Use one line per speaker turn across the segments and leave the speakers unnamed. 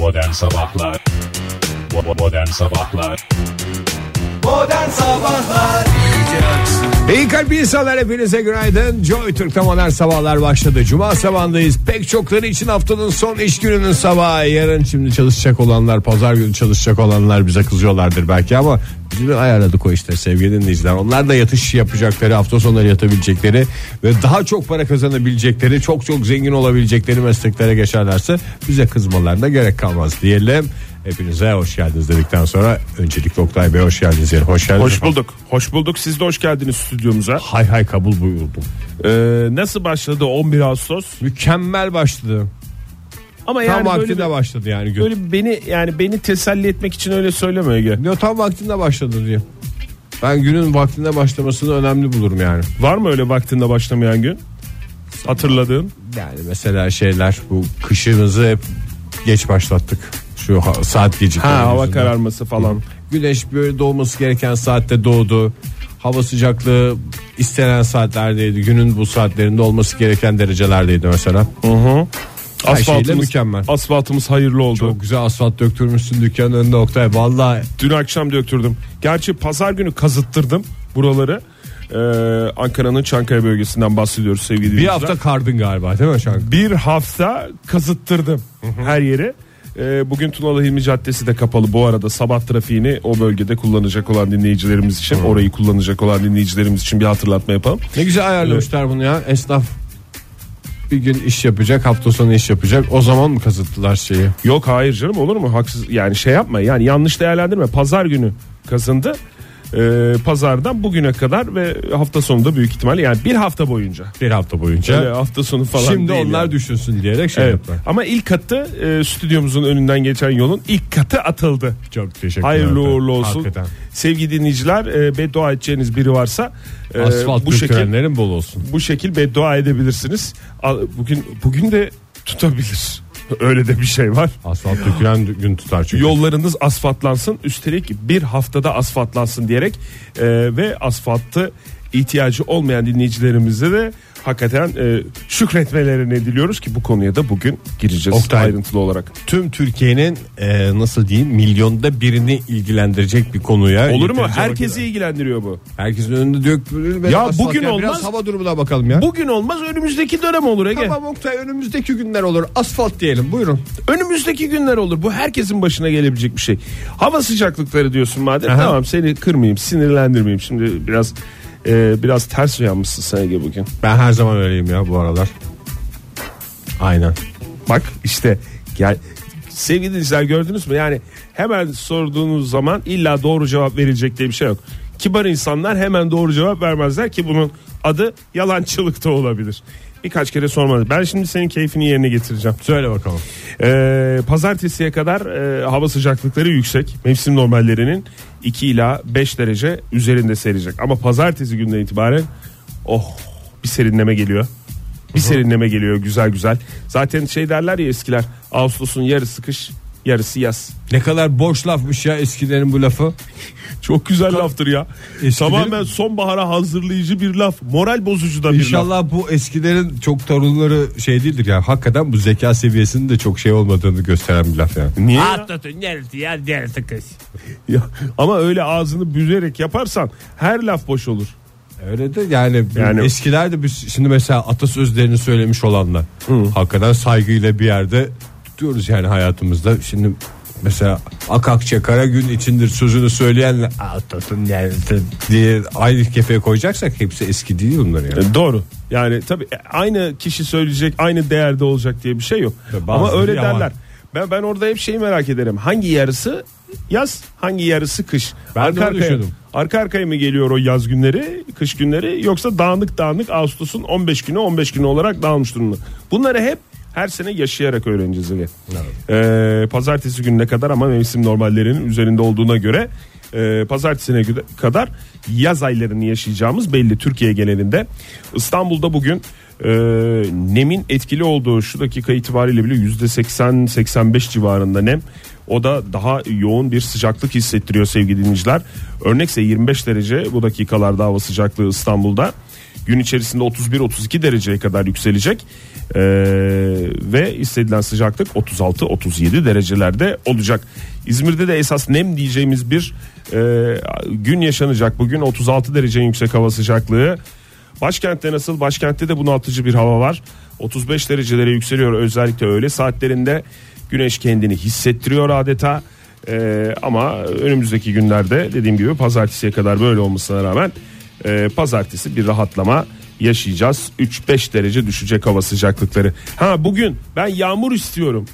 Modern Sabahlar. Bo- Modern Sabahlar.
Modern Sabahlar.
İyi kalp insanlar hepinize günaydın. Joy Türk'te modern sabahlar başladı. Cuma sabahındayız. Pek çokları için haftanın son iş gününün sabahı. Yarın şimdi çalışacak olanlar, pazar günü çalışacak olanlar bize kızıyorlardır belki ama biz ayarladık o işte sevgili dinleyiciler. Onlar da yatış yapacakları, hafta sonları yatabilecekleri ve daha çok para kazanabilecekleri, çok çok zengin olabilecekleri mesleklere geçerlerse bize kızmalarına gerek kalmaz diyelim. Hepinize hoş geldiniz dedikten sonra öncelikle Oktay Bey hoş geldiniz. Yani hoş geldiniz.
Hoş bulduk. Hoş bulduk. Siz de hoş geldiniz stüdyomuza.
Hay hay kabul buyurdum.
Ee, nasıl başladı 11 Ağustos?
Mükemmel başladı.
Ama
Tam
yani böyle,
vaktinde başladı yani gün.
böyle beni yani beni teselli etmek için öyle söyleme Ege.
Yo, tam vaktinde başladı diye. Ben günün vaktinde başlamasını önemli bulurum yani.
Var mı öyle vaktinde başlamayan gün? Hatırladığın?
Yani mesela şeyler bu kışımızı hep geç başlattık. Ha- saat gecikleri
Ha hava
yüzünden.
kararması falan.
Güneş böyle doğması gereken saatte doğdu. Hava sıcaklığı istenen saatlerdeydi. Günün bu saatlerinde olması gereken derecelerdeydi mesela. Her şeyle
Asfaltımız,
mükemmel.
asfaltımız hayırlı oldu.
Çok güzel asfalt döktürmüşsün dükkanın önünde Oktay. Vallahi
Dün akşam döktürdüm. Gerçi pazar günü kazıttırdım buraları. Ee, Ankara'nın Çankaya bölgesinden bahsediyoruz sevgili
bir
dinleyiciler.
hafta kardın galiba değil mi Şarkı?
Bir hafta kazıttırdım her yeri. Ee, bugün Tunalı Hilmi Caddesi de kapalı. Bu arada sabah trafiğini o bölgede kullanacak olan dinleyicilerimiz için, orayı kullanacak olan dinleyicilerimiz için bir hatırlatma yapalım.
Ne güzel ayarlamışlar bunu ya. Esnaf bir gün iş yapacak, hafta sonu iş yapacak. O zaman mı kazıttılar şeyi?
Yok hayır canım olur mu? Haksız yani şey yapma. Yani yanlış değerlendirme. Pazar günü kazındı. Ee, pazardan bugüne kadar ve hafta sonunda büyük ihtimalle yani bir hafta boyunca.
Bir hafta boyunca.
Öyle hafta sonu falan
Şimdi
değil
onlar
yani.
düşünsün diyerek şey
Evet.
yaptılar.
Ama ilk katı e, stüdyomuzun önünden geçen yolun ilk katı atıldı.
Çok teşekkür
Hayırlı uğurlu olsun.
Hakikaten.
Sevgili dinleyiciler e, beddua edeceğiniz biri varsa e,
Asfalt
bu şekil
bol olsun.
bu şekil beddua edebilirsiniz. Bugün bugün de tutabilir. Öyle de bir şey var.
Asfalt dökülen gün tutar çünkü.
Yollarınız asfaltlansın. Üstelik bir haftada asfaltlansın diyerek e, ve asfaltı ihtiyacı olmayan dinleyicilerimize de hakikaten e, şükretmelerini diliyoruz ki bu konuya da bugün gireceğiz
Oktay.
ayrıntılı olarak.
Tüm Türkiye'nin e, nasıl diyeyim milyonda birini ilgilendirecek bir konuya.
Olur mu? Herkesi ilgilendiriyor bu.
Herkesin önünde dökülür.
Ya bugün
ya.
olmaz.
Biraz hava durumuna bakalım ya.
Bugün olmaz önümüzdeki dönem olur Ege.
Tamam Oktay önümüzdeki günler olur. Asfalt diyelim buyurun.
Önümüzdeki günler olur. Bu herkesin başına gelebilecek bir şey. Hava sıcaklıkları diyorsun madem.
Aha.
Tamam seni kırmayayım, sinirlendirmeyeyim. Şimdi biraz e, biraz ters uyanmışsın sen Ege bugün.
Ben her zaman öyleyim ya bu aralar. Aynen.
Bak işte gel sevgili dinleyiciler gördünüz mü? Yani hemen sorduğunuz zaman illa doğru cevap verilecek diye bir şey yok. Kibar insanlar hemen doğru cevap vermezler ki bunun adı yalancılık da olabilir. Birkaç kere sormadı. Ben şimdi senin keyfini yerine getireceğim.
Söyle bakalım.
Ee, pazartesiye kadar e, hava sıcaklıkları yüksek. Mevsim normallerinin 2 ila 5 derece üzerinde seyredecek. Ama pazartesi günden itibaren oh bir serinleme geliyor. Bir serinleme geliyor güzel güzel. Zaten şey derler ya eskiler Ağustos'un yarısı kış yarısı yaz.
Ne kadar boş lafmış ya eskilerin bu lafı.
Çok güzel laftır ya.
Eskilerin-
Tamamen sonbahara hazırlayıcı bir laf. Moral bozucu da bir laf.
İnşallah bu eskilerin çok torunları şey değildir ya. Hakikaten bu zeka seviyesinin de çok şey olmadığını gösteren bir laf yani.
Niye?
neresi ya neresi kız.
Ya, ama öyle ağzını büzerek yaparsan her laf boş olur.
Öyle de yani,
Yani-
eskiler de biz şimdi mesela atasözlerini söylemiş olanlar hakikaten saygıyla bir yerde tutuyoruz yani hayatımızda. Şimdi mesela Akakçe kara gün içindir sözünü söyleyenle atlatın neresi diye aynı kefeye koyacaksak hepsi eski değil bunlar yani.
E, Doğru. Yani tabii e, aynı kişi söyleyecek, aynı değerde olacak diye bir şey yok.
Bazıları
Ama öyle
yalan.
derler. Ben ben orada hep şeyi merak ederim. Hangi yarısı yaz, hangi yarısı kış?
Ben
arka arkaya,
düşündüm.
arka arkaya mı geliyor o yaz günleri, kış günleri yoksa dağınık dağınık Ağustos'un 15 günü 15 günü olarak dağılmış durumda. Bunları hep her sene yaşayarak öğreneceğiz. Ege. Ee, pazartesi gününe kadar ama mevsim normallerinin üzerinde olduğuna göre e, pazartesine kadar yaz aylarını yaşayacağımız belli Türkiye genelinde. İstanbul'da bugün e, nemin etkili olduğu şu dakika itibariyle bile yüzde 80-85 civarında nem. O da daha yoğun bir sıcaklık hissettiriyor sevgili dinleyiciler. Örnekse 25 derece bu dakikalarda hava sıcaklığı İstanbul'da. Gün içerisinde 31-32 dereceye kadar yükselecek. Ee, ve istedilen sıcaklık 36-37 derecelerde olacak. İzmir'de de esas nem diyeceğimiz bir e, gün yaşanacak. Bugün 36 derece yüksek hava sıcaklığı. Başkentte nasıl? Başkentte de bunaltıcı bir hava var. 35 derecelere yükseliyor özellikle öğle saatlerinde. Güneş kendini hissettiriyor adeta. Ee, ama önümüzdeki günlerde dediğim gibi pazartesiye kadar böyle olmasına rağmen e, pazartesi bir rahatlama yaşayacağız. 3-5 derece düşecek hava sıcaklıkları. Ha bugün ben yağmur istiyorum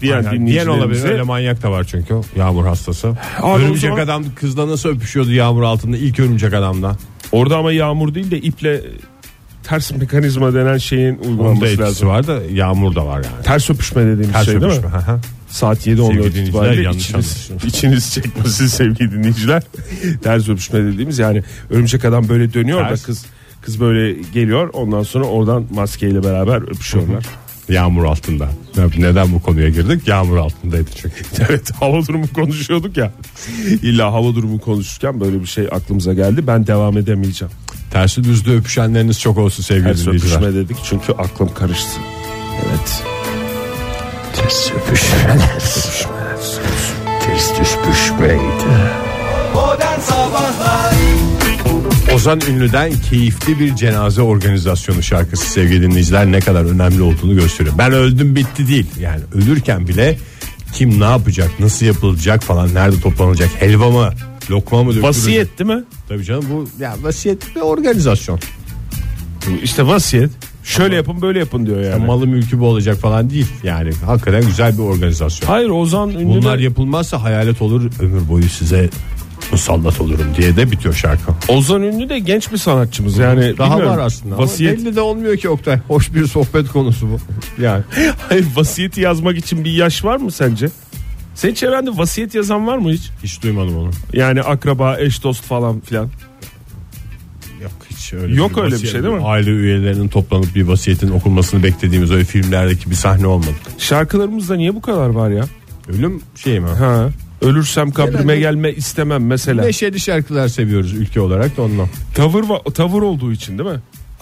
diyen
Yani diyen olabilir öyle manyak da var çünkü yağmur hastası.
Abi
örümcek
zaman-
adam kızla nasıl öpüşüyordu yağmur altında ilk örümcek adamla.
orada ama yağmur değil de iple ters mekanizma denen şeyin uygulanması lazım.
var da yağmur da var yani.
Ters öpüşme dediğimiz
Ters
şey değil
öpüşme.
mi? Saat 7
Sevgili
14
dinleyiciler,
itibariyle
yanlış
içiniz, içiniz çekmesin sevgili dinleyiciler. Ters öpüşme dediğimiz yani örümcek adam böyle dönüyor
Ters.
da kız kız böyle geliyor ondan sonra oradan maskeyle beraber öpüşüyorlar.
Yağmur altında. Neden bu konuya girdik? Yağmur altındaydı çünkü.
evet hava durumu konuşuyorduk ya. İlla hava durumu konuşurken böyle bir şey aklımıza geldi. Ben devam edemeyeceğim.
Tersi düzde öpüşenleriniz çok olsun sevgili
Ters
dinleyiciler.
öpüşme dedik çünkü aklım karıştı. Evet.
Ters öpüşmeler. Ters öpüşmeydi.
Modern Sabahlar
Ozan Ünlü'den keyifli bir cenaze organizasyonu şarkısı sevgili dinleyiciler ne kadar önemli olduğunu gösteriyor. Ben öldüm bitti değil. Yani ölürken bile kim ne yapacak, nasıl yapılacak falan, nerede toplanacak, helva mı, lokma mı dökülecek?
Vasiyet değil mi?
Tabii canım bu ya vasiyet bir organizasyon.
İşte vasiyet. Şöyle yapın böyle yapın diyor yani.
Malı mülkü bu olacak falan değil. Yani hakikaten güzel bir organizasyon.
Hayır Ozan ünlü
Bunlar
de-
yapılmazsa hayalet olur ömür boyu size musallat olurum diye de bitiyor şarkı.
Ozan ünlü de genç bir sanatçımız yani.
Daha
bilmiyorum.
var aslında
Vasiyet,
ama belli de olmuyor ki Oktay. Hoş bir sohbet konusu bu. Yani
Hayır, vasiyeti yazmak için bir yaş var mı sence? Senin çevrende vasiyet yazan var mı hiç?
hiç duymadım onu.
Yani akraba, eş, dost falan filan.
Hiç öyle
Yok öyle bir şey değil mi?
Aile üyelerinin toplanıp bir vasiyetin okunmasını beklediğimiz öyle filmlerdeki bir sahne olmadı.
Şarkılarımızda niye bu kadar var ya?
Ölüm şey mi?
Ha. Ölürsem kabrime gelme istemem mesela.
Neşeli şarkılar seviyoruz ülke olarak da ondan.
Tavır va- tavır olduğu için değil mi?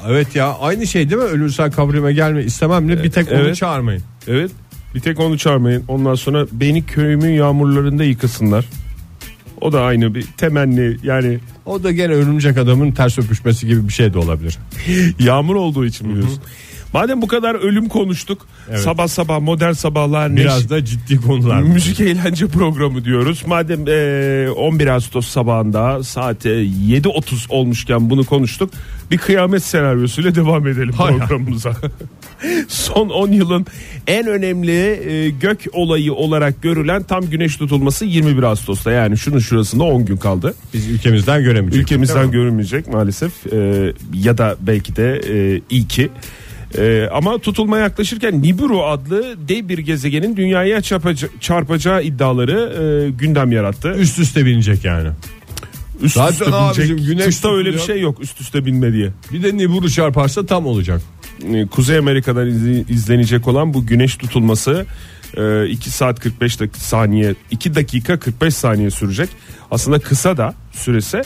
Evet ya aynı şey değil mi? Ölürsen kabrime gelme istememle bir tek onu
Evet.
çağırmayın.
Evet. Bir tek onu çağırmayın. Ondan sonra beni köyümün yağmurlarında yıkasınlar. O da aynı bir temenni yani
O da gene örümcek adamın ters öpüşmesi gibi bir şey de olabilir.
yağmur olduğu için biliyorsun. Madem bu kadar ölüm konuştuk.
Evet.
Sabah sabah modern sabahlar
Biraz da ciddi konular.
Müzik eğlence programı diyoruz. Madem e, 11 Ağustos sabahında saat e, 7.30 olmuşken bunu konuştuk. Bir kıyamet senaryosuyla devam edelim
Hay
programımıza. Son 10 yılın en önemli e, gök olayı olarak görülen tam güneş tutulması 21 Ağustos'ta. Yani şunun şurasında 10 gün kaldı.
Biz ülkemizden göremeyeceğiz.
Ülkemizden görünmeyecek maalesef E, ya da belki de e, iyi ki. E, ama tutulma yaklaşırken Nibiru adlı dev bir gezegenin dünyaya çarpaca- çarpacağı iddiaları e, gündem yarattı.
Üst üste binecek yani.
Üst
Zaten
üste
abicim,
binecek.
güneş
Tıpta öyle bir
tutuluyor.
şey yok üst üste binme diye.
Bir de Nibiru çarparsa tam olacak.
E, Kuzey Amerika'dan izle- izlenecek olan bu güneş tutulması e, 2 saat 45 dak- saniye 2 dakika 45 saniye sürecek. Aslında kısa da sürese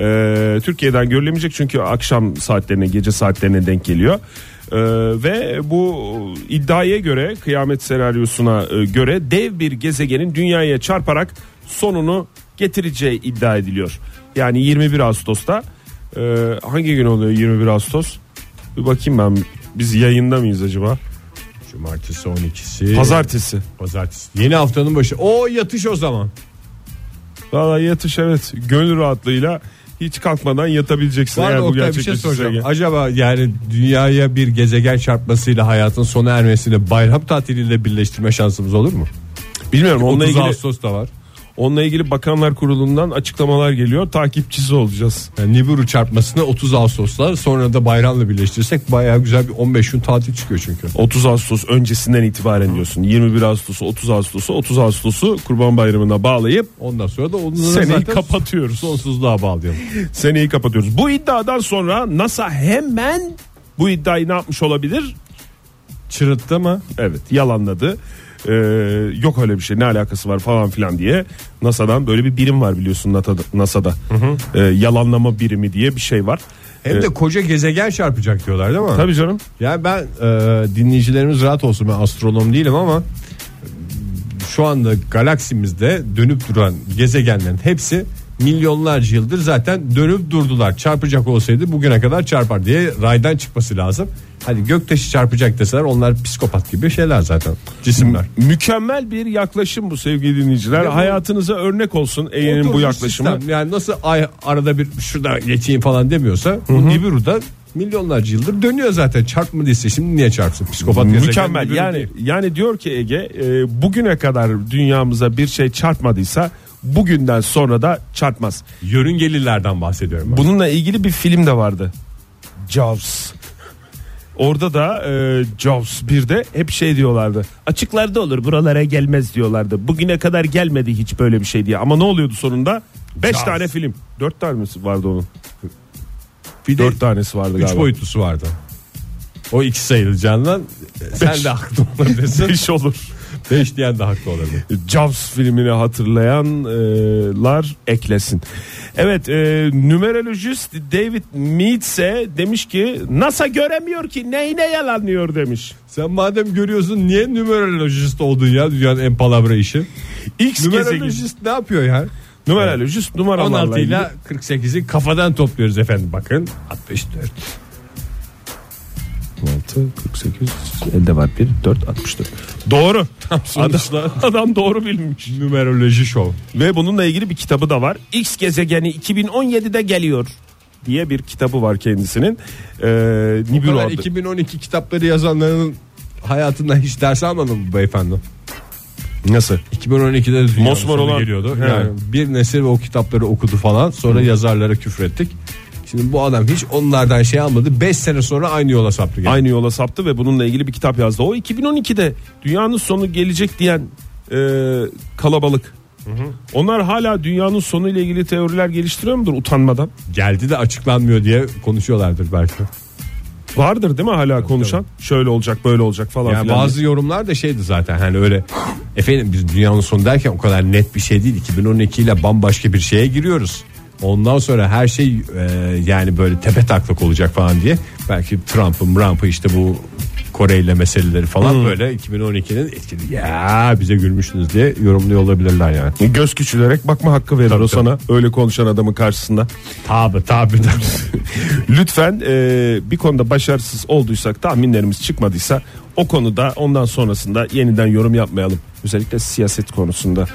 e, Türkiye'den görülemeyecek çünkü akşam saatlerine gece saatlerine denk geliyor. E, ve bu iddiaya göre kıyamet senaryosuna e, göre dev bir gezegenin dünyaya çarparak sonunu getireceği iddia ediliyor. Yani 21 Ağustos'ta e, hangi gün oluyor 21 Ağustos? Bir bakayım ben biz yayında mıyız acaba?
Cumartesi 12'si.
Pazartesi.
Pazartesi. Yeni haftanın başı. O yatış o zaman.
Valla yatış evet gönül rahatlığıyla hiç kalkmadan yatabileceksin.
Var
eğer bu
Oktay bir şey. Acaba yani dünyaya bir gezegen çarpmasıyla hayatın sona ermesini bayram tatiliyle birleştirme şansımız olur mu?
Bilmiyorum onunla
30
ilgili,
Ağustos da var.
Onunla ilgili Bakanlar Kurulu'ndan açıklamalar geliyor. Takipçisi olacağız.
Yani Nibiru çarpmasını 30 Ağustos'la sonra da bayramla birleştirsek bayağı güzel bir 15 gün tatil çıkıyor çünkü.
30 Ağustos öncesinden itibaren diyorsun. 21 Ağustos'u 30 Ağustos'u 30 Ağustos'u Kurban Bayramı'na bağlayıp
Ondan sonra da onu
seneyi
zaten
kapatıyoruz.
sonsuzluğa bağlayalım.
Seneyi kapatıyoruz. Bu iddiadan sonra NASA hemen bu iddiayı ne yapmış olabilir?
Çırıttı mı?
Evet yalanladı. Ee, yok öyle bir şey ne alakası var falan filan diye NASA'dan böyle bir birim var biliyorsun NASA'da, NASA'da. Ee, yalanlama birimi diye bir şey var.
Hem de koca gezegen çarpacak diyorlar değil mi?
Tabii canım.
Yani ben e, dinleyicilerimiz rahat olsun ben astronom değilim ama şu anda galaksimizde dönüp duran gezegenlerin hepsi milyonlarca yıldır zaten dönüp durdular. Çarpacak olsaydı bugüne kadar çarpar diye raydan çıkması lazım. Hadi göktaşı çarpacak deseler onlar psikopat gibi şeyler zaten cisimler.
Mükemmel bir yaklaşım bu sevgili dinleyiciler.
Ya bu-
Hayatınıza örnek olsun Ege'nin bu yaklaşımı.
sistem. Yani nasıl ay arada bir şurada geçeyim falan demiyorsa bu Nibiru'da milyonlarca yıldır dönüyor zaten. Çarpma değilse şimdi niye çarpsın? Psikopat
Mükemmel. Yani
değil.
yani diyor ki Ege e, bugüne kadar dünyamıza bir şey çarpmadıysa bugünden sonra da çarpmaz.
yörüngelilerden bahsediyorum. ben.
Bununla ilgili bir film de vardı. Jaws. Orada da e, Jaws 1'de hep şey diyorlardı. Açıklarda olur buralara gelmez diyorlardı. Bugüne kadar gelmedi hiç böyle bir şey diye. Ama ne oluyordu sonunda? 5
Jaws.
tane film. 4 tanesi vardı onun.
Bir de
4 tanesi vardı
üç
galiba.
boyutlusu vardı. O iki sayılacağından sen
Beş.
de haklı olabilirsin.
5 olur.
Beş diyen de haklı olabilir.
Jaws filmini hatırlayanlar eklesin. Evet e, numerolojist David Meadse demiş ki NASA göremiyor ki neyine yalanlıyor demiş.
Sen madem görüyorsun niye numerolojist oldun ya dünyanın en palavra işi?
X.
Numerolojist ne yapıyor ya?
Numerolojist numaralarla
16
ilgili.
ile 48'i kafadan topluyoruz efendim bakın. 64.
6, 48, elde var 1, 4, 64. Doğru. Adam, adam doğru bilmiş.
Numeroloji şov.
Ve bununla ilgili bir kitabı da var. X gezegeni 2017'de geliyor diye bir kitabı var kendisinin. Ee,
Bu
Nibiru
kadar
adı.
2012 kitapları yazanların hayatından hiç ders almadın mı beyefendi?
Nasıl?
2012'de de dünyanın
Mosmor olan-
geliyordu.
He.
Yani bir nesil o kitapları okudu falan. Sonra yazarlara küfrettik. Şimdi bu adam hiç onlardan şey almadı. 5 sene sonra aynı yola saptı. gene.
Aynı yola saptı ve bununla ilgili bir kitap yazdı. O 2012'de dünyanın sonu gelecek diyen e, kalabalık. Onlar hala dünyanın sonu ile ilgili teoriler geliştiriyor mudur utanmadan?
Geldi de açıklanmıyor diye konuşuyorlardır belki.
Vardır değil mi hala konuşan? Şöyle olacak böyle olacak falan
Yani
filan.
bazı yorumlar da şeydi zaten hani öyle efendim biz dünyanın sonu derken o kadar net bir şey değil 2012 ile bambaşka bir şeye giriyoruz. Ondan sonra her şey e, yani böyle tepe taklak olacak falan diye belki Trump'ın Trump'ı işte bu Kore ile meseleleri falan böyle 2012'nin etkili ya bize gülmüşsünüz diye yorumluyor olabilirler yani.
Göz küçülerek bakma hakkı verir
Tabii,
o
tabii.
sana öyle konuşan adamın karşısında.
Tabi tabi
Lütfen e, bir konuda başarısız olduysak tahminlerimiz çıkmadıysa o konuda ondan sonrasında yeniden yorum yapmayalım. Özellikle siyaset konusunda.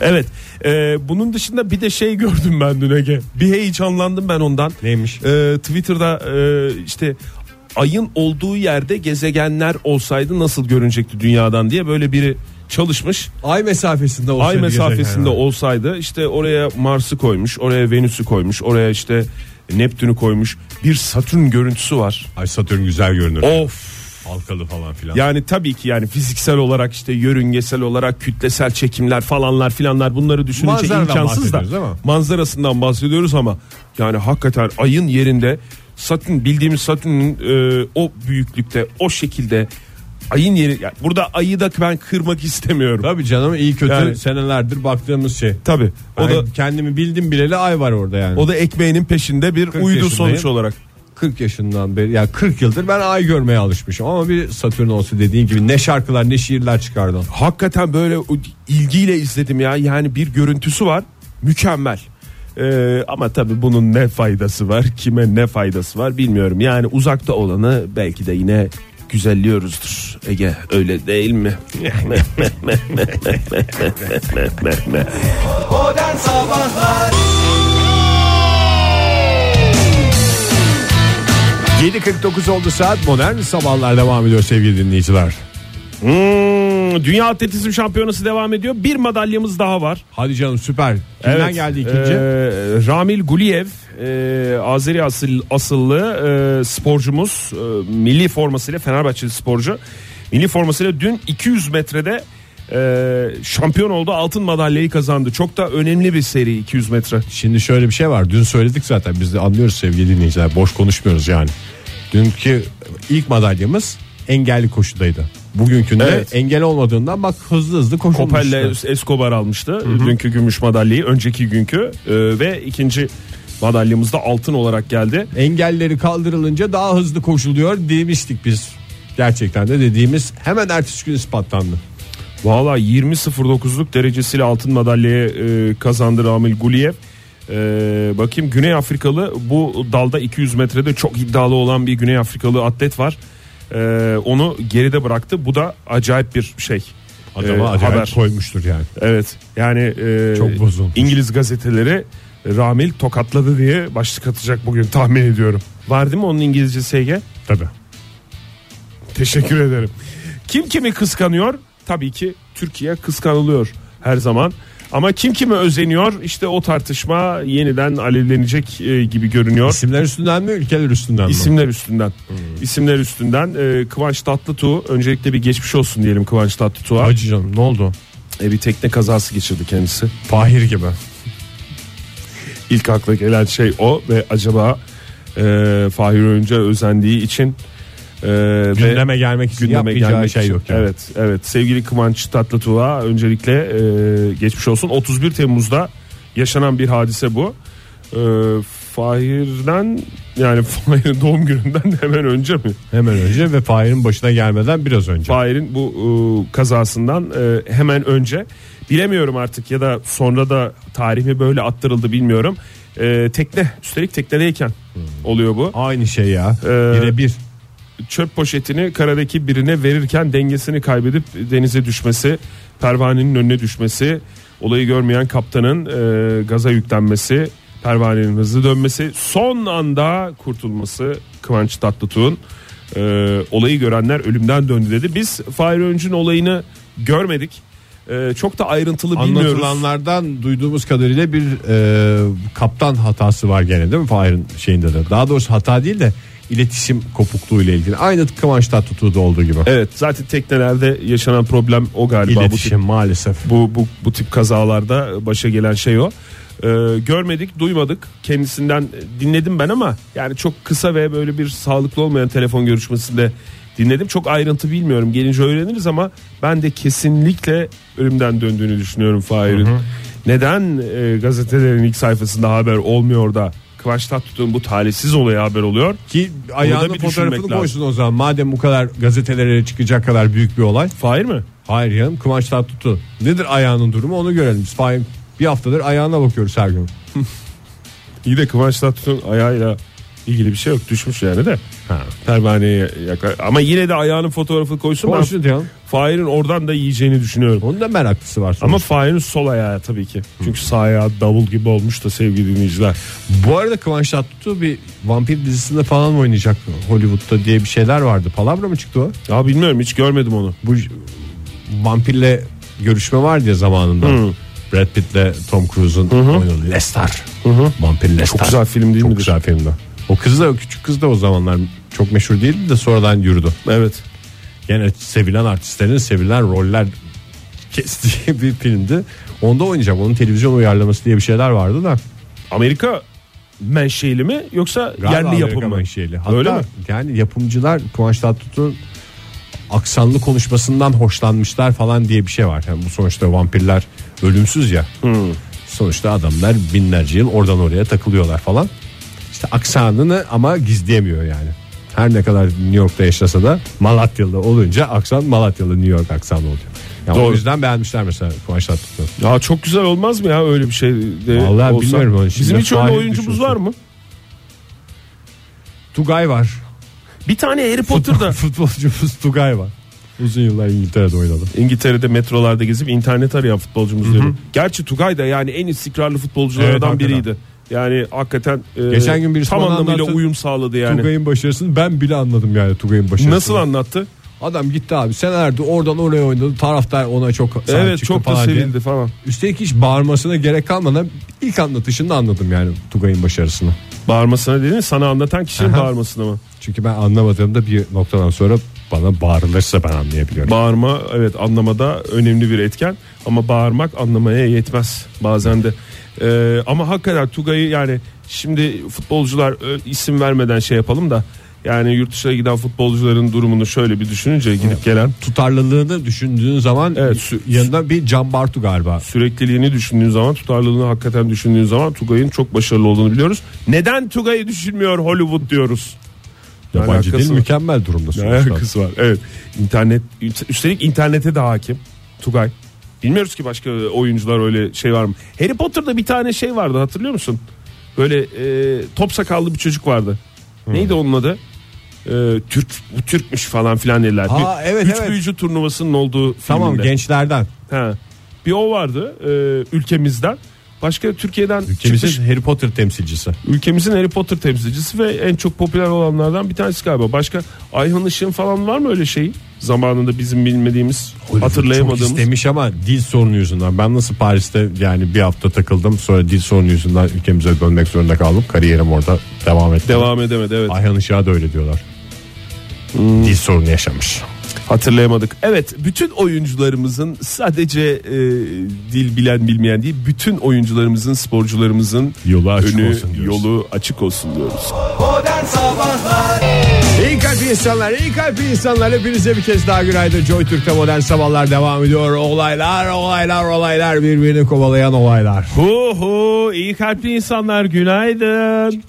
Evet e, bunun dışında bir de şey gördüm ben dün Ege. Bir heyecanlandım ben ondan.
Neymiş?
E, Twitter'da e, işte ayın olduğu yerde gezegenler olsaydı nasıl görünecekti dünyadan diye böyle biri çalışmış.
Ay mesafesinde olsaydı
Ay mesafesinde
gezegen.
olsaydı işte oraya Mars'ı koymuş, oraya Venüs'ü koymuş, oraya işte Neptün'ü koymuş. Bir Satürn görüntüsü var.
Ay Satürn güzel görünür.
Of.
Halkalı falan filan.
Yani tabii ki yani fiziksel olarak işte yörüngesel olarak kütlesel çekimler falanlar filanlar bunları düşününce
Manzaradan
imkansız da manzarasından bahsediyoruz ama yani hakikaten ayın yerinde Satürn bildiğimiz Satürn'ün e, o büyüklükte o şekilde ayın yeri yani burada ayı da ben kırmak istemiyorum.
Tabii canım iyi kötü
Yani-
senelerdir baktığımız şey.
Tabii. O da
kendimi bildim bileli ay var orada yani.
o da ekmeğinin peşinde bir
40
uydu
yaşındayım.
sonuç olarak.
40 yaşından beri yani 40 yıldır ben ay görmeye alışmışım ama bir Satürn olsa dediğin gibi ne şarkılar ne şiirler çıkardı.
Hakikaten böyle o- ilgiyle izledim ya. Yani bir görüntüsü var. Mükemmel. Ee, ama tabii bunun ne faydası var kime ne faydası var bilmiyorum. Yani uzakta olanı belki de yine güzelliyoruzdur. Ege öyle değil mi?
Modern Sabahlar.
7.49 oldu saat. Modern sabahlar devam ediyor sevgili dinleyiciler.
Hmm, Dünya Atletizm Şampiyonası devam ediyor bir madalyamız daha var.
Hadi canım süper. Kimden
Evet,
geldi ikinci?
e, Ramil Guliyev e, Azeri asıl, asıllı e, sporcumuz e, milli formasıyla Fenerbahçeli sporcu milli formasıyla dün 200 metrede e, şampiyon oldu altın madalyayı kazandı çok da önemli bir seri 200 metre
Şimdi şöyle bir şey var. Dün söyledik zaten biz de anlıyoruz sevgili dinleyiciler. Boş konuşmuyoruz yani. Dünkü ilk madalyamız engelli koşudaydı. Bugünkünde
Evet.
engel olmadığından bak hızlı hızlı koşulmuş.
Kopel'le Escobar almıştı. Dünkü gümüş madalyayı, önceki günkü e, ve ikinci madalyamız da altın olarak geldi.
Engelleri kaldırılınca daha hızlı koşuluyor demiştik biz. Gerçekten de dediğimiz hemen ertesi gün ispatlandı.
Valla 20.09'luk derecesiyle altın madalyayı e, kazandı Ramil Guliyev. E, bakayım Güney Afrikalı bu dalda 200 metrede çok iddialı olan bir Güney Afrikalı atlet var. E, onu geride bıraktı. Bu da acayip bir şey.
Adama
E,
acayip
haber.
koymuştur yani.
Evet yani e,
Çok bozulmuş.
İngiliz gazeteleri Ramil tokatladı diye başlık atacak bugün tahmin ediyorum. Var değil mi onun İngilizcesi Ege?
Tabii.
Teşekkür ederim. Kim kimi kıskanıyor? Tabii ki Türkiye kıskanılıyor her zaman. Ama kim kime özeniyor? İşte o tartışma yeniden alevlenecek e, gibi görünüyor.
İsimler üstünden mi ülkeler üstünden mi?
İsimler üstünden. İsimler üstünden e, Kıvanç Tatlıtuğ öncelikle bir geçmiş olsun diyelim Kıvanç Tatlıtuğ'a.
Hacı canım ne oldu?
E, bir tekne kazası geçirdi kendisi.
Fahir gibi.
İlk akla gelen şey o ve acaba e, Fahir Öğünç'e özendiği için e, ve
Gündeme gelmek için
gündeme gelmek
şey yok. Yani.
Evet, evet. Sevgili Kıvanç Tatlıtuğ'a öncelikle e, geçmiş olsun. 31 Temmuz'da yaşanan bir hadise bu. E, Fahir'den yani Fahir'in doğum gününden hemen önce mi?
Hemen önce ve Fahir'in başına gelmeden biraz önce.
Fahir'in bu e, kazasından e, hemen önce bilemiyorum artık ya da sonra da tarih mi böyle attırıldı bilmiyorum. E, tekne üstelik teknedeyken oluyor bu.
Aynı şey ya.
Ee,
Birebir.
Çöp poşetini karadaki birine verirken dengesini kaybedip denize düşmesi, pervanenin önüne düşmesi, olayı görmeyen kaptanın e, gaza yüklenmesi, pervanenin hızlı dönmesi, son anda kurtulması Kıvanç Tatlıtuğ'un e, olayı görenler ölümden döndü dedi. Biz Fahir Öncü'nün olayını görmedik. E, çok da ayrıntılı bilmiyoruz.
Anlatılanlardan duyduğumuz kadarıyla bir e, kaptan hatası var gene değil mi Fahir'in şeyinde de. Daha doğrusu hata değil de iletişim kopukluğu ile ilgili. Aynı Kıvanç Tatlıtuğ'da olduğu gibi.
Evet zaten teknelerde yaşanan problem o galiba. Bu tip
İletişim maalesef.
bu bu bu tip kazalarda başa gelen şey o. Ee, görmedik, duymadık. Kendisinden dinledim ben ama yani çok kısa ve böyle bir sağlıklı olmayan telefon görüşmesinde dinledim. Çok ayrıntı bilmiyorum. Gelince öğreniriz ama ben de kesinlikle ölümden döndüğünü düşünüyorum Fahir'in. Neden e, gazetelerin ilk sayfasında haber olmuyor da Kıvanç Tatlıtuğ'un bu talihsiz olayı haber oluyor?
Ki
bir
ayağının
düşünmek
fotoğrafını
lazım.
koysun o zaman. Madem bu kadar gazetelere çıkacak kadar büyük bir olay.
Fahir mi?
Hayır canım Kıvanç Tatlıtuğ. Nedir ayağının durumu onu görelim. Fahir bir haftadır ayağına bakıyoruz her gün.
İyi de Kıvanç Tatlıtuğ'un ayağıyla ilgili bir şey yok. Düşmüş yani de.
Ha.
Pervaneye yakar. Ama yine de ayağının fotoğrafını koysun. Ben
Koysun diyorum.
Fahir'in oradan da yiyeceğini düşünüyorum.
Onun da meraklısı var.
Ama
sonuçta.
Fahir'in sol ayağı tabii ki. Çünkü sağ ayağı davul gibi olmuş da sevgili dinleyiciler.
Bu arada Kıvanç Tatlıtuğ bir vampir dizisinde falan oynayacak Hollywood'da diye bir şeyler vardı. Palavra mı çıktı o?
Ya bilmiyorum hiç görmedim onu.
Bu vampirle görüşme vardı ya zamanında.
Hı.
Brad Pitt'le Tom Cruise'un oynadığı Lestar. Vampir Lestar.
Çok güzel film değil
Çok
midir?
güzel filmdi. O kız da o küçük kız da o zamanlar çok meşhur değildi de sonradan yürüdü.
Evet.
Gene sevilen artistlerin sevilen roller kestiği bir filmdi. Onda oynayacak. Onun televizyon uyarlaması diye bir şeyler vardı da.
Amerika menşeili mi yoksa
Galiba
yerli
Amerika
yapım mı?
menşeli. Hatta
Öyle mi?
yani yapımcılar Kıvanç Tatlıtuğ'un aksanlı konuşmasından hoşlanmışlar falan diye bir şey var. Yani bu sonuçta vampirler ölümsüz ya.
Hmm.
Sonuçta adamlar binlerce yıl oradan oraya takılıyorlar falan. İşte aksanını ama gizleyemiyor yani. Her ne kadar New York'ta yaşasa da Malatyalı olunca aksan Malatyalı New York aksanı oluyor. Yani o
Doğru.
yüzden beğenmişler mesela Kıvanç Tatlıtuğ.
Ya çok güzel olmaz mı ya öyle bir şey de
Vallahi
olsa?
bilmiyorum onu.
Bizim hiç öyle oyuncumuz
düşünsün.
var mı?
Tugay var.
Bir tane Harry Potter'da
Futbolcumuz Tugay var. Uzun yıllar İngiltere'de oynadı.
İngiltere'de metrolarda gezip internet arayan futbolcumuz diyorum. Gerçi Tugay da yani en istikrarlı futbolculardan
Evet, hakikaten.
biriydi. Yani hakikaten e,
Geçen gün birisi
tam
bana
anlamıyla
anlattı.
uyum sağladı yani.
Tugay'ın başarısını ben bile anladım yani Tugay'ın başarısını.
Nasıl anlattı?
Adam gitti abi senelerdir oradan oraya oynadı. Taraftar ona çok sahip
evet
çıktı
çok da
falan diye.
sevildi falan.
Üstelik hiç bağırmasına gerek kalmadan ilk anlatışında anladım yani Tugay'ın başarısını.
Bağırmasına dedin sana anlatan kişinin
Aha.
bağırmasına mı?
Çünkü ben anlamadığımda bir noktadan sonra bana bağırılırsa ben anlayabiliyorum.
Bağırma evet anlamada önemli bir etken ama bağırmak anlamaya yetmez bazen de. Ee, ama hakikaten Tugay'ı yani şimdi futbolcular ö, isim vermeden şey yapalım da Yani yurt dışına giden futbolcuların durumunu şöyle bir düşününce gidip gelen
Tutarlılığını düşündüğün zaman
Evet, sü-
yanında bir Can Bartu galiba.
sürekliliğini düşündüğün zaman tutarlılığını hakikaten düşündüğün zaman Tugay'ın çok başarılı olduğunu biliyoruz. Neden Tugay'ı düşünmüyor Hollywood diyoruz? Ne
Yabancı
var?
mükemmel durumda
Ne
sonuçta.
alakası var? Evet. İnternet üstelik internete de hakim Tugay. Bilmiyoruz ki başka oyuncular öyle şey var mı? Harry Potter'da bir tane şey vardı hatırlıyor musun? Böyle e, top sakallı bir çocuk vardı. Neydi onun adı? E, Türk bu Türkmüş falan filan dediler.
Ha,
bir,
evet,
üç
evet.
büyücü turnuvasının olduğu
Tamam
filminde.
gençlerden.
Ha. Bir o vardı e, ülkemizden. Başka Türkiye'den
Ülkemizin
çıkmış
Harry Potter temsilcisi.
ülkemizin Harry Potter temsilcisi ve en çok popüler olanlardan bir tanesi galiba. Başka Ayhan Işık'ın falan var mı öyle şey? Zamanında bizim bilmediğimiz,
Çok
hatırlayamadığımız.
istemiş ama dil sorunu yüzünden. Ben nasıl Paris'te yani bir hafta takıldım. Sonra dil sorunu yüzünden ülkemize dönmek zorunda kaldım. Kariyerim orada devam etti.
Devam edemedi evet.
Ayhan Işık'a da öyle diyorlar. Dil sorunu yaşamış.
Hatırlayamadık. Evet bütün oyuncularımızın sadece e, dil bilen bilmeyen değil bütün oyuncularımızın sporcularımızın
Yolu açık
önü
olsun diyoruz.
yolu açık olsun diyoruz.
İyi kalp insanlar, iyi kalp insanlar hepinize bir kez daha günaydın. Joy Türk'te modern sabahlar devam ediyor. Olaylar, olaylar, olaylar birbirini kovalayan olaylar.
Hu hu iyi kalpli insanlar günaydın.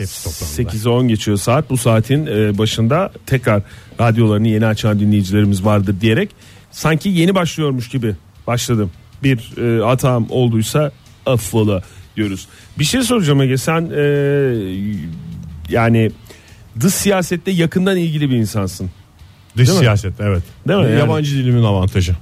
Hepsi toplamında.
8'e 10 geçiyor saat. Bu saatin e, başında tekrar radyolarını yeni açan dinleyicilerimiz vardır diyerek sanki yeni başlıyormuş gibi başladım. Bir e, hatam olduysa affola diyoruz. Bir şey soracağım Ege sen e, yani dış siyasette yakından ilgili bir insansın.
Dış
Değil mi?
siyaset evet.
Değil mi? Yani-
Yabancı dilimin avantajı.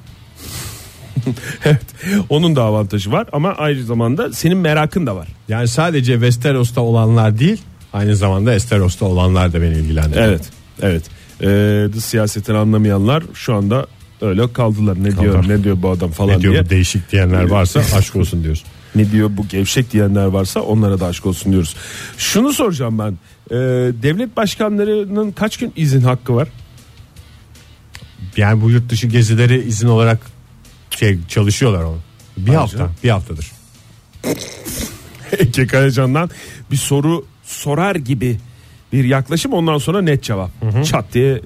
evet onun da avantajı var ama aynı zamanda senin merakın da var.
Yani sadece Westeros'ta olanlar değil aynı zamanda Esteros'ta olanlar da beni ilgilendiriyor.
Evet evet e, dış siyasetini anlamayanlar şu anda öyle kaldılar ne diyor
Kaldılar.
ne diyor bu adam falan
Ne diyor
diye.
bu değişik diyenler varsa aşk olsun diyoruz.
Ne diyor bu gevşek diyenler varsa onlara da aşk olsun diyoruz. Şunu soracağım ben. Ee, devlet başkanlarının kaç gün izin hakkı var?
Yani bu yurt dışı gezileri izin olarak şey çalışıyorlar onu. Bir hafta,
canım.
bir haftadır.
Ege Kayacan'dan bir soru sorar gibi bir yaklaşım ondan sonra net cevap. Çat diye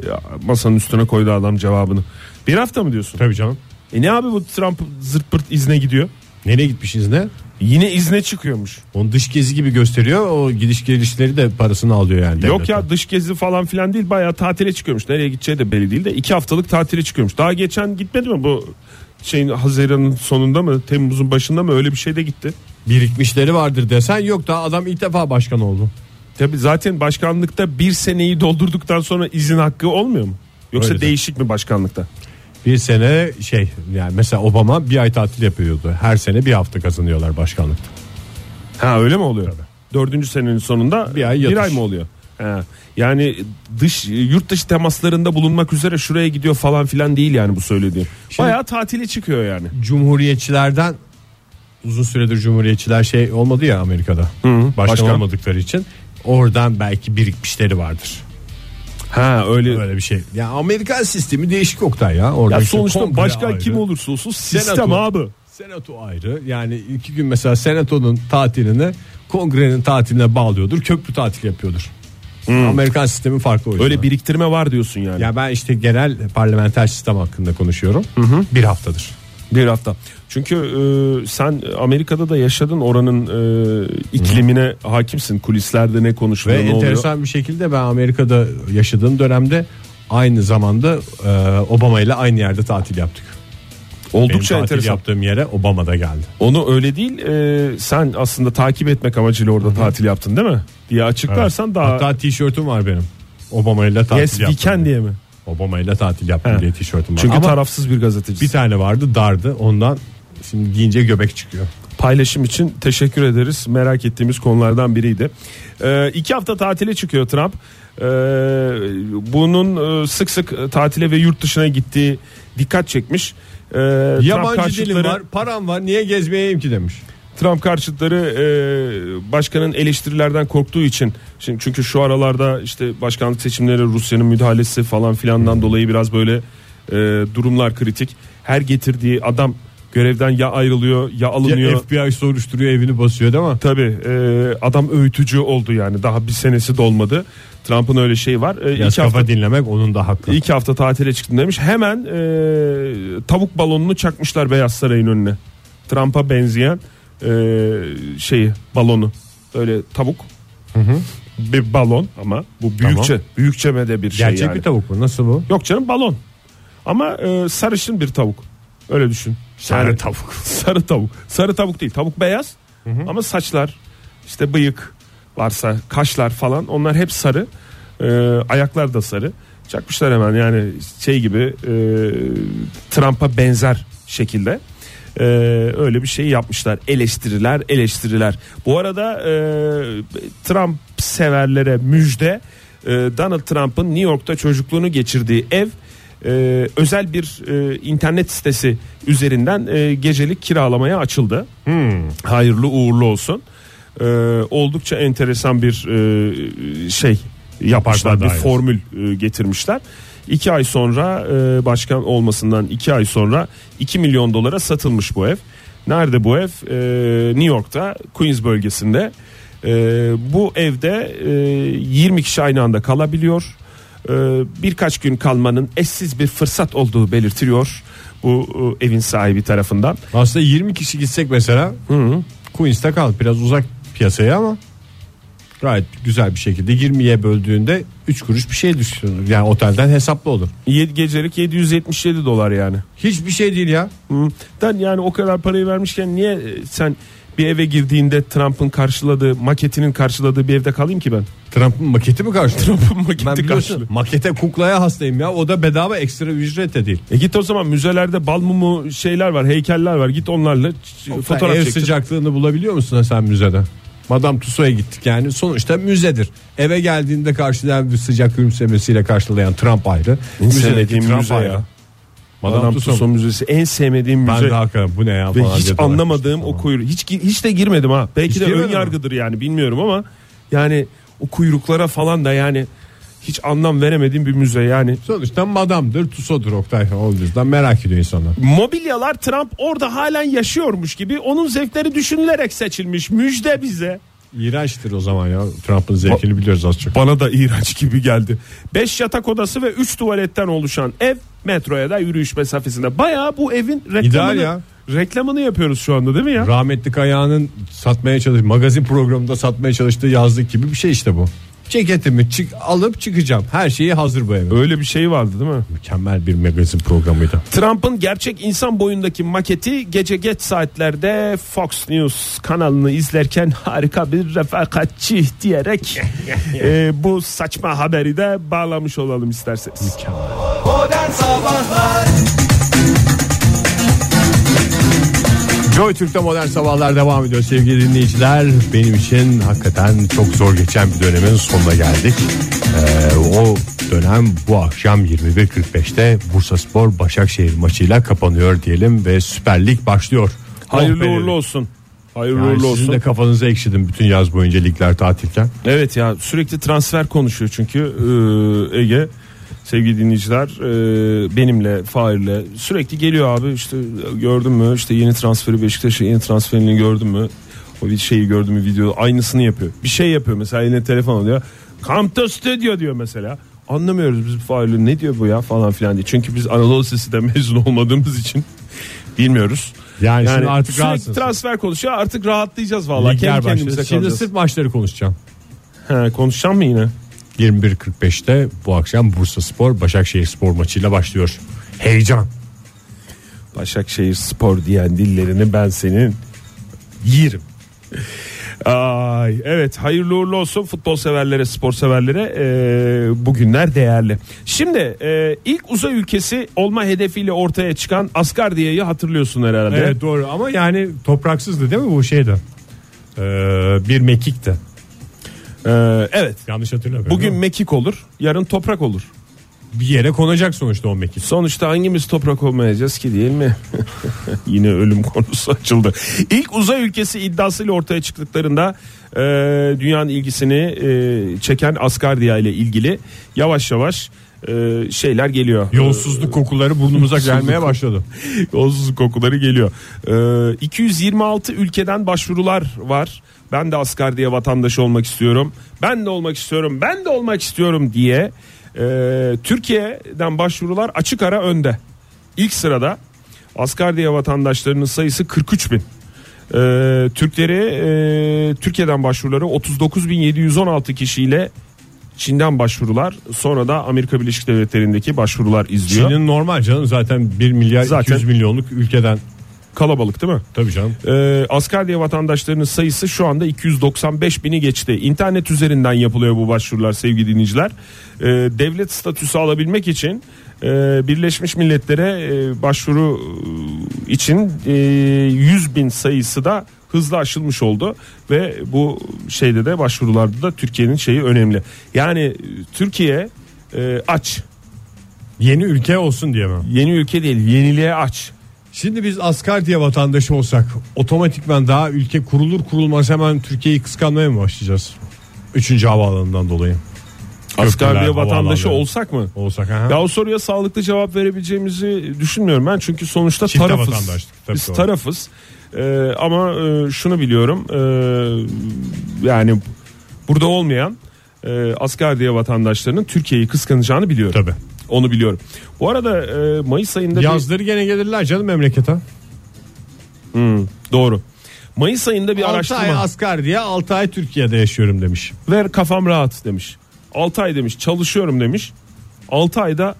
masanın üstüne koydu adam cevabını. Bir hafta mı diyorsun?
Tabii canım.
E ne abi bu Trump zırt pırt izne gidiyor?
Nereye gitmiş izne?
Yine izne çıkıyormuş.
Onu dış gezi gibi gösteriyor. O gidiş gelişleri de parasını alıyor yani.
Yok ya dış gezi falan filan değil bayağı tatile çıkıyormuş. Nereye gideceği de belli değil de iki haftalık tatile çıkıyormuş. Daha geçen gitmedi mi bu şeyin Haziran'ın sonunda mı Temmuz'un başında mı öyle bir şey de gitti.
Birikmişleri vardır desen yok da adam ilk defa başkan oldu.
Tabi zaten başkanlıkta bir seneyi doldurduktan sonra izin hakkı olmuyor mu? Yoksa
Öyle de.
değişik mi başkanlıkta?
Bir sene şey yani mesela Obama bir ay tatil yapıyordu. Her sene bir hafta kazanıyorlar başkanlıkta.
Ha öyle mi oluyor? Dördüncü senenin sonunda
Bir ay
bir ay mı oluyor? Yani dış yurt dışı temaslarında bulunmak üzere şuraya gidiyor falan filan değil yani bu söylediğim.
Şimdi-
Bayağı tatile çıkıyor yani.
Cumhuriyetçilerden uzun süredir cumhuriyetçiler şey olmadı ya Amerika'da. başkan,
başkan.
olmadıkları için oradan belki birikmişleri vardır.
Ha öyle.
Öyle bir şey. Ya Amerikan sistemi değişik Oktay ya. Orada
Ya sonuçta başkan
ayrı,
kim olursa olsun sistem
Senato.
abi.
Senato ayrı. Yani iki gün mesela senatonun tatilini kongrenin tatiline bağlıyordur. Köprü tatil yapıyordur. Amerikan sistemi farklı o yüzden.
Öyle biriktirme var diyorsun yani.
Ya ben işte genel parlamenter sistem hakkında konuşuyorum. Bir haftadır.
Bir hafta. Çünkü e, sen Amerika'da da yaşadın oranın e, iklimine hakimsin. Kulislerde ne konuşuluyor
Ve
ne oluyor.
enteresan bir şekilde ben Amerika'da yaşadığım dönemde aynı zamanda e, Obama ile aynı yerde tatil yaptık. Benim
Oldukça
tatil
enteresan.
yaptığım yere Obama da geldi.
Onu öyle değil e, sen aslında takip etmek amacıyla orada tatil yaptın değil mi? Diye açıklarsan daha
Hatta tişörtüm var benim. Obama ile tatil
yes
yaptım.
weekend diye mi?
Obama ile tatil yaptım
He.
diye tişörtüm var.
Çünkü
Ama
tarafsız bir gazetecisin.
bir tane vardı dardı ondan şimdi giyince göbek çıkıyor.
paylaşım için teşekkür ederiz. Merak ettiğimiz konulardan biriydi. Ee, iki hafta tatile çıkıyor Trump. Ee, bunun e, sık sık tatile ve yurt dışına gittiği dikkat çekmiş. Trump
Yabancı dilim
karşıtları-
var param var niye gezmeyeyim ki demiş.
Trump karşıtları e, başkanın eleştirilerden korktuğu için şimdi çünkü şu aralarda işte başkanlık seçimleri Rusya'nın müdahalesi falan filandan dolayı biraz böyle e, durumlar kritik. Her getirdiği adam görevden ya ayrılıyor ya alınıyor.
Ya FBI soruşturuyor evini basıyor değil mi?
Tabii e, adam öğütücü oldu yani daha bir senesi dolmadı. Trump'ın öyle şeyi var. E,
Biraz kafa
hafta,
dinlemek onun da hakkı.
iki hafta tatile çıktım demiş. Hemen e, tavuk balonunu çakmışlar Beyaz Saray'ın önüne. Trump'a benzeyen e, şeyi balonu. Öyle tavuk. Bir balon ama bu büyükçe büyükçe de bir şey
Gerçek
yani.
bir tavuk mu? Nasıl bu?
Yok canım balon. Ama e, sarışın bir tavuk. Öyle düşün.
Sarı tavuk.
sarı tavuk. Sarı tavuk değil. Tavuk beyaz. Ama saçlar, işte bıyık varsa, kaşlar falan onlar hep sarı. E, ayaklar da sarı. Çakmışlar hemen yani şey gibi e, Trump'a benzer şekilde. E, öyle bir şey yapmışlar. Eleştiriler, eleştiriler. Bu arada e, Trump severlere müjde. E, Donald Trump'ın New York'ta çocukluğunu geçirdiği ev e, özel bir e, internet sitesi üzerinden e, gecelik kiralamaya açıldı. Hayırlı uğurlu olsun. E, oldukça enteresan bir e, şey yapmışlar, bir formül e, getirmişler. İki ay sonra e, başkan olmasından iki ay sonra 2 milyon dolara satılmış bu ev. Nerede bu ev? E, New York'ta Queens bölgesinde. E, bu evde e, 20 kişi aynı anda kalabiliyor. E, birkaç gün kalmanın eşsiz bir fırsat olduğu belirtiliyor bu e, evin sahibi tarafından.
Aslında 20 kişi gitsek mesela Queens'te kal. Biraz uzak piyasaya ama gayet güzel bir şekilde 20'ye böldüğünde 3 kuruş bir şey düşünür. Yani otelden hesaplı olur.
Yedi gecelik 777 dolar yani.
Hiçbir şey değil ya.
Hı. Yani o kadar parayı vermişken niye e, sen bir eve girdiğinde Trump'ın karşıladığı maketinin karşıladığı bir evde kalayım ki ben?
Trump'ın maketi mi karşı?
Trump'ın maketi
Ben biliyorsun
karşılıyor.
makete kuklaya hastayım ya. O da bedava ekstra ücret de değil.
E git o zaman müzelerde bal mumu şeyler var, heykeller var. Git onlarla ç- fotoğraf
ev
çektir.
sıcaklığını bulabiliyor musun sen müzede? Madame Tussauds'a gittik yani sonuçta müzedir. Eve geldiğinde karşılayan bir sıcak gülümsemesiyle karşılayan Trump ayrı. Müzedeki Trump
müze
ayrı.
ya.
Madame,
Madame
Tussauds.
Tussauds Müzesi en sevmediğim
Ben
müze.
de hakikaten bu ne ya
Ve
falan
hiç anlamadığım o kuyruğu. Hiç hiç de girmedim ha. Belki
Hiç
de ön
girmedin mi?
yargıdır yani bilmiyorum ama yani o kuyruklara falan da yani hiç anlam veremediğim bir müze yani.
Sonuçta madamdır Tussauds'dur Oktay. O yüzden merak ediyor insanlar.
Mobilyalar Trump orada halen yaşıyormuş gibi onun zevkleri düşünülerek seçilmiş. Müjde bize.
İğrençtir o zaman ya. Trump'ın zevkini biliyoruz az çok.
Bana da iğrenç gibi geldi. 5 yatak odası ve 3 tuvaletten oluşan ev metroya da yürüyüş mesafesinde. Bayağı bu evin reklamını,
İdeal ya.
reklamını yapıyoruz şu anda değil mi ya?
Rahmetli Kayağan'ın satmaya çalış magazin programında satmaya çalıştığı yazlık gibi bir şey işte bu. Ceketimi çık alıp çıkacağım. Her şeyi hazır bu evin.
Öyle bir şey vardı değil mi?
Mükemmel bir magazin programıydı.
Trump'ın gerçek insan boyundaki maketi gece geç saatlerde Fox News kanalını izlerken harika bir refakatçi diyerek e, bu saçma haberi de bağlamış olalım isterseniz.
Modern Sabahlar
Joy Türk'te modern sabahlar devam ediyor sevgili dinleyiciler. Benim için hakikaten çok zor geçen bir dönemin sonuna geldik. Ee, o dönem bu akşam 21.45'te Bursa Spor Başakşehir maçıyla kapanıyor diyelim ve Süper Lig başlıyor.
Hayırlı
Oh
uğurlu olsun. Hayırlı
Yani
uğurlu
sizin
olsun.
de kafanızı ekşidim bütün yaz boyunca ligler tatilken.
Evet ya sürekli transfer konuşuyor çünkü e, Ege sevgili dinleyiciler e, benimle Fahir'le sürekli geliyor abi işte gördün mü işte yeni transferi Beşiktaş'a yeni transferini gördün mü o bir şeyi gördün mü video aynısını yapıyor bir şey yapıyor mesela yine telefon alıyor come to studio diyor mesela anlamıyoruz biz Fahir'le ne diyor bu ya falan filan diye çünkü biz Anadolu Lisesi'de mezun olmadığımız için bilmiyoruz.
Yani şimdi artık
sürekli transfer konuşuyor artık rahatlayacağız vallahi
Ligler
kendi kendimize.
Şimdi
kalacağız.
sırf maçları konuşacağım.
He, konuşacağım mı yine?
21.45'te bu akşam Bursa Spor Başakşehir Spor maçıyla başlıyor. Heyecan.
Başakşehir Spor diyen dillerini ben senin yerim. Ay evet hayırlı uğurlu olsun futbol severlere spor severlere e, bugünler değerli. Şimdi e, ilk uzay ülkesi olma hedefiyle ortaya çıkan Asgardiye'yi hatırlıyorsun herhalde.
Evet doğru ama yani topraksızdı değil mi bu şeyde? Ee, bir mekikti.
E, evet
Yanlış hatırlamıyorum.
bugün mekik olur yarın toprak olur.
bir yere konacak sonuçta o mekik.
Sonuçta hangimiz toprak olmayacağız ki değil mi? Yine ölüm konusu açıldı. İlk uzay ülkesi iddiasıyla ortaya çıktıklarında e, dünyanın ilgisini e, çeken Asgardia ile ilgili yavaş yavaş e, şeyler geliyor.
Yolsuzluk kokuları burnumuza gelmeye başladı.
Yolsuzluk kokuları geliyor. Ee, 226 ülkeden başvurular var. Ben de Asgardiya vatandaşı olmak istiyorum. Ben de olmak istiyorum. Ben de olmak istiyorum diye e, Türkiye'den başvurular açık ara önde. İlk sırada Asgardiya vatandaşlarının sayısı 43 bin. Ee, Türkleri e, Türkiye'den başvuruları 39.716 kişiyle Çin'den başvurular sonra da Amerika Birleşik Devletleri'ndeki başvurular izliyor.
Çin'in normal canım zaten 1 milyar
Zaten-
200 milyonluk ülkeden.
Kalabalık değil mi?
Tabii canım.
Ee, Asgardiya vatandaşlarının sayısı şu anda 295 bini geçti. İnternet üzerinden yapılıyor bu başvurular sevgili dinleyiciler. Ee, devlet statüsü alabilmek için e, Birleşmiş Milletler'e e, başvuru e, için e, 100 bin sayısı da hızlı aşılmış oldu ve bu şeyde de başvurularda da Türkiye'nin şeyi önemli. Yani e, Türkiye e, aç.
Yeni ülke olsun diye mi?
Yeni ülke değil, yeniliğe aç.
Şimdi biz Asgardiya vatandaşı olsak otomatikman daha ülke kurulur kurulmaz hemen Türkiye'yi kıskanmaya mı başlayacağız? Üçüncü havaalanından dolayı. Köprüler,
vatandaşı olsak mı?
Olsak ha.
Ya o soruya sağlıklı cevap verebileceğimizi düşünmüyorum ben çünkü sonuçta
Çifte
tarafız. Biz
doğru.
tarafız. Ee, ama e, şunu biliyorum e, yani burada olmayan e, Asgardiya vatandaşlarının Türkiye'yi kıskanacağını biliyorum.
Tabii.
Onu biliyorum. Bu arada e, Mayıs ayında bir-
Yazları gene gelirler canım memlekete.
Hmm, doğru. Mayıs ayında bir
6
araştırma
ay Asgardiya 6 ay Türkiye'de yaşıyorum demiş.
ver kafam rahat demiş. 6 ay demiş çalışıyorum demiş. 6 ayda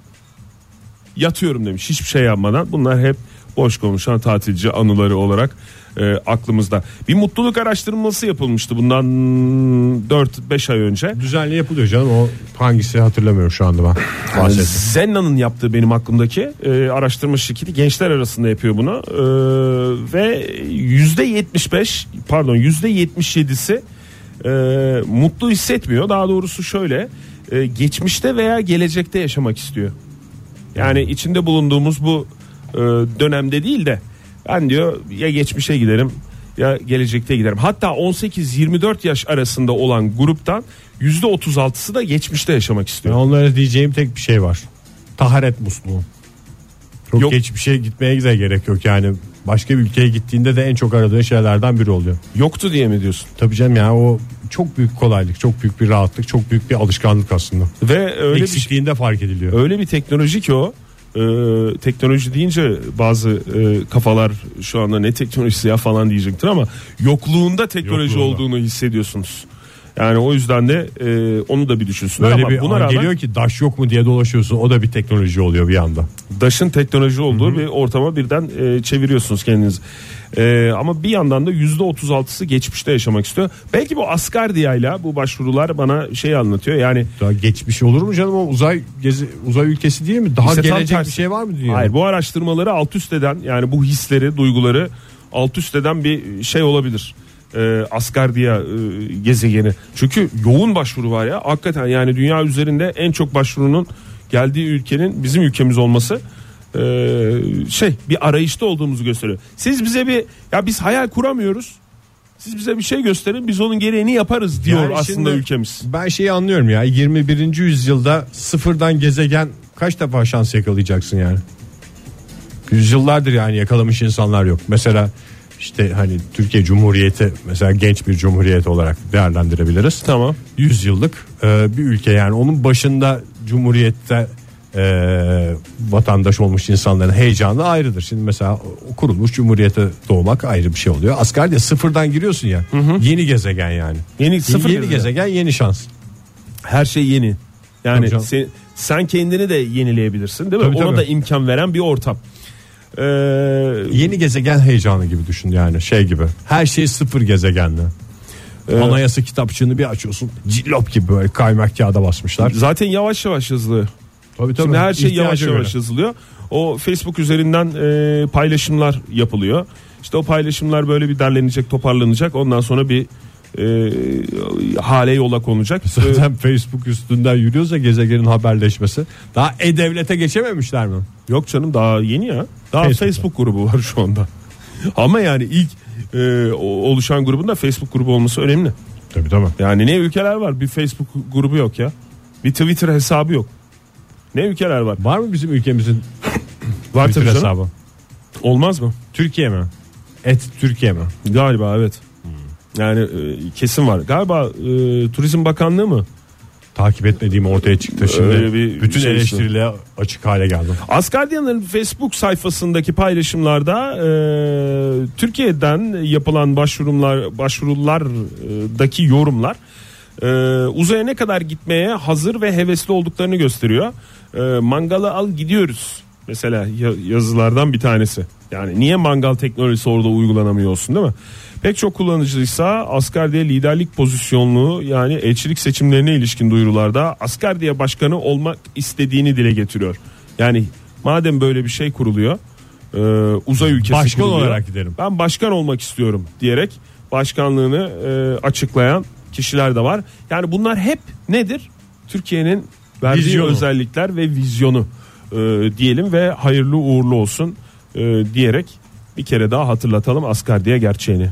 yatıyorum demiş hiçbir şey yapmadan. Bunlar hep boş konuşan tatilci anıları olarak e, aklımızda. Bir mutluluk araştırması yapılmıştı bundan 4-5 ay önce.
Düzenli yapılıyor canım o hangisi hatırlamıyorum şu anda ben. Bahsettim.
Zenna'nın yaptığı benim aklımdaki e, araştırma şirketi gençler arasında yapıyor bunu E, ve yüzde 75 pardon yüzde 77'si e, mutlu hissetmiyor daha doğrusu şöyle e, geçmişte veya gelecekte yaşamak istiyor yani içinde bulunduğumuz bu e, dönemde değil de ben diyor ya geçmişe giderim ya gelecekte giderim. Hatta 18-24 yaş arasında olan gruptan %36'sı da geçmişte yaşamak istiyor.
Ben onlara diyeceğim tek bir şey var. Taharet musluğu. Çok
Yok.
geç bir şey gitmeye de gerek yok yani. Başka bir ülkeye gittiğinde de en çok aradığın şeylerden biri oluyor.
Yoktu diye mi diyorsun?
Tabii canım ya o çok büyük kolaylık, çok büyük bir rahatlık, çok büyük bir alışkanlık aslında.
Ve öyle bir,
Eksikliğinde fark ediliyor.
öyle bir teknoloji ki o. Ee, teknoloji deyince bazı e, kafalar şu anda ne teknolojisi ya falan diyecektir ama yokluğunda teknoloji
Yokluğunda.
olduğunu hissediyorsunuz. Yani o yüzden de e, onu da bir düşünsünler
Böyle
ama
bir
buna
an
rağmen
geliyor ki daş yok mu diye dolaşıyorsun. O da bir teknoloji oluyor bir anda.
Daş'ın teknoloji olduğu bir ortama birden e, çeviriyorsunuz kendinizi. E, ama bir yandan da yüzde 36'sı geçmişte yaşamak istiyor. Belki bu Asgardiya'yla bu başvurular bana şey anlatıyor. Yani
Daha geçmiş olur mu canım o uzay gezi uzay ülkesi değil mi? Daha
İşte
gelecek bir şey var mı dünyada?
hayır bu araştırmaları alt üst eden yani bu hisleri, duyguları alt üst eden bir şey olabilir. E, Asgardiya e, gezegeni. Çünkü yoğun başvuru var ya. Hakikaten yani dünya üzerinde en çok başvurunun geldiği ülkenin bizim ülkemiz olması e, şey bir arayışta olduğumuzu gösteriyor. Siz bize bir ya biz hayal kuramıyoruz. Siz bize bir şey gösterin biz onun gereğini yaparız diyor
Yani
aslında
şimdi
ülkemiz.
Ben şeyi anlıyorum ya 21. yüzyılda sıfırdan gezegen kaç defa şans yakalayacaksın yani? Yüzyıllardır yani yakalamış insanlar yok. Mesela işte hani Türkiye Cumhuriyeti mesela genç bir cumhuriyet olarak değerlendirebiliriz.
Tamam.
100 yıllık e, bir ülke yani onun başında cumhuriyette e, vatandaş olmuş insanların heyecanı ayrıdır. Şimdi mesela kurulmuş cumhuriyete doğmak ayrı bir şey oluyor. Asgari sıfırdan giriyorsun ya. Yeni gezegen yani.
Yeni sıfır
yeni
gezegen.
gezegen yeni şans.
Her şey yeni. Yani
Tabii
sen, sen kendini de yenileyebilirsin değil mi?
Tabii,
Ona
tabii.
da imkan veren bir ortam. Ee,
Yeni gezegen heyecanı gibi düşün yani şey gibi. Her şey sıfır gezegenli. Anayasa kitapçığını bir açıyorsun. Cillop gibi böyle kaymak kağıda basmışlar.
zaten yavaş yavaş yazılıyor.
Tabii tabii.
Şimdi her şey
İhtiyaca
yavaş
göre.
yavaş yazılıyor. O Facebook üzerinden e, paylaşımlar yapılıyor. İşte o paylaşımlar böyle bir derlenecek, toparlanacak. Ondan sonra bir e, hale yola konacak.
Zaten Facebook üstünden yürüyorsa gezegenin haberleşmesi. Daha e-devlete geçememişler mi?
Yok canım daha yeni ya. Daha
Facebook'ta.
Facebook grubu var şu anda. Ama yani ilk e, oluşan grubun da Facebook grubu olması önemli.
Tabii tabii.
Yani ne ülkeler var bir Facebook grubu yok ya. Bir Twitter hesabı yok. Ne ülkeler var?
Var mı bizim ülkemizin
Var
Twitter hesabı?
Olmaz mı?
Türkiye mi? Et Türkiye mi?
Galiba evet. Yani e, kesin var. Galiba e, Turizm Bakanlığı mı?
Takip etmediğim ortaya çıktı şimdi.
Öyle bir
bütün
şey işte.
eleştirilere açık hale geldim.
Asgardiyan'ın Facebook sayfasındaki paylaşımlarda e, Türkiye'den yapılan başvurumlar başvurulardaki yorumlar e, uzaya ne kadar gitmeye hazır ve hevesli olduklarını gösteriyor. E, mangalı al gidiyoruz mesela ya- yazılardan bir tanesi. Yani niye mangal teknolojisi orada uygulanamıyor olsun değil mi? Pek çok kullanıcıysa Asgardiya liderlik pozisyonluğu yani elçilik seçimlerine ilişkin duyurularda Asgardiya başkanı olmak istediğini dile getiriyor. Yani madem böyle bir şey kuruluyor e, uzay ülkesi
Başkan
kuruluyor,
olarak giderim.
Ben başkan olmak istiyorum diyerek başkanlığını e, açıklayan kişiler de var. Yani bunlar hep nedir? Türkiye'nin verdiği
Vizyonu.
özellikler ve vizyonu e, diyelim ve hayırlı uğurlu olsun e, diyerek bir kere daha hatırlatalım Asgardiya gerçeğini.